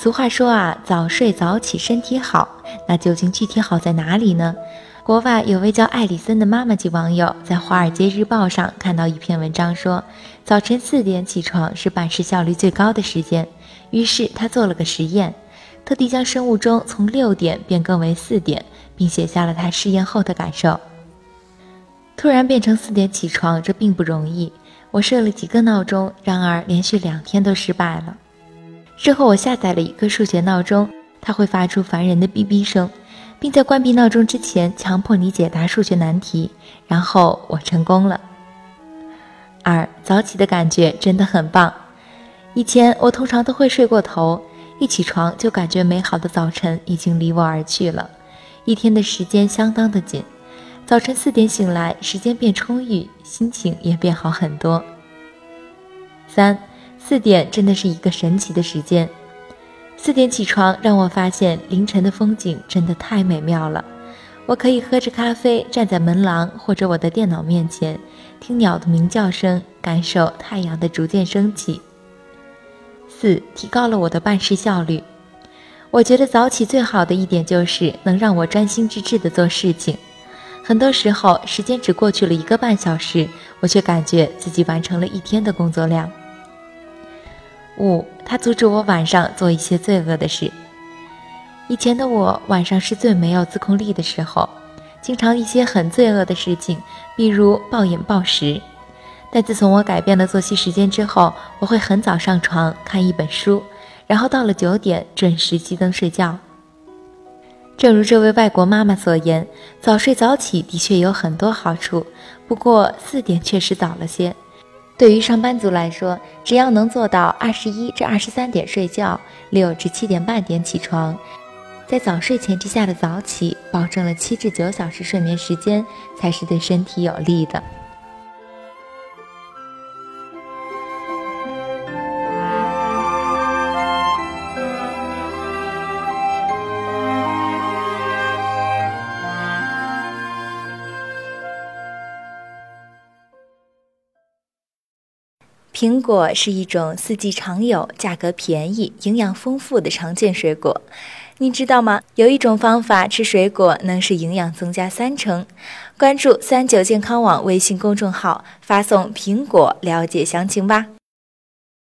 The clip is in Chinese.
俗话说啊，早睡早起身体好，那究竟具体好在哪里呢？国外有位叫艾里森的妈妈级网友在《华尔街日报》上看到一篇文章，说早晨四点起床是办事效率最高的时间。于是他做了个实验，特地将生物钟从六点变更为四点，并写下了他试验后的感受。突然变成四点起床，这并不容易。我设了几个闹钟，然而连续两天都失败了。之后我下载了一个数学闹钟，它会发出烦人的哔哔声。并在关闭闹钟之前强迫你解答数学难题，然后我成功了。二早起的感觉真的很棒。以前我通常都会睡过头，一起床就感觉美好的早晨已经离我而去了，一天的时间相当的紧。早晨四点醒来，时间变充裕，心情也变好很多。三四点真的是一个神奇的时间。四点起床，让我发现凌晨的风景真的太美妙了。我可以喝着咖啡，站在门廊或者我的电脑面前，听鸟的鸣叫声，感受太阳的逐渐升起。四，提高了我的办事效率。我觉得早起最好的一点就是能让我专心致志地做事情。很多时候，时间只过去了一个半小时，我却感觉自己完成了一天的工作量。五，它阻止我晚上做一些罪恶的事。以前的我晚上是最没有自控力的时候，经常一些很罪恶的事情，比如暴饮暴食。但自从我改变了作息时间之后，我会很早上床看一本书，然后到了九点准时熄灯睡觉。正如这位外国妈妈所言，早睡早起的确有很多好处，不过四点确实早了些。对于上班族来说，只要能做到二十一至二十三点睡觉，六至七点半点起床，在早睡前提下的早起，保证了七至九小时睡眠时间，才是对身体有利的。苹果是一种四季常有、价格便宜、营养丰富的常见水果。你知道吗？有一种方法吃水果能使营养增加三成。关注三九健康网微信公众号，发送“苹果”了解详情吧。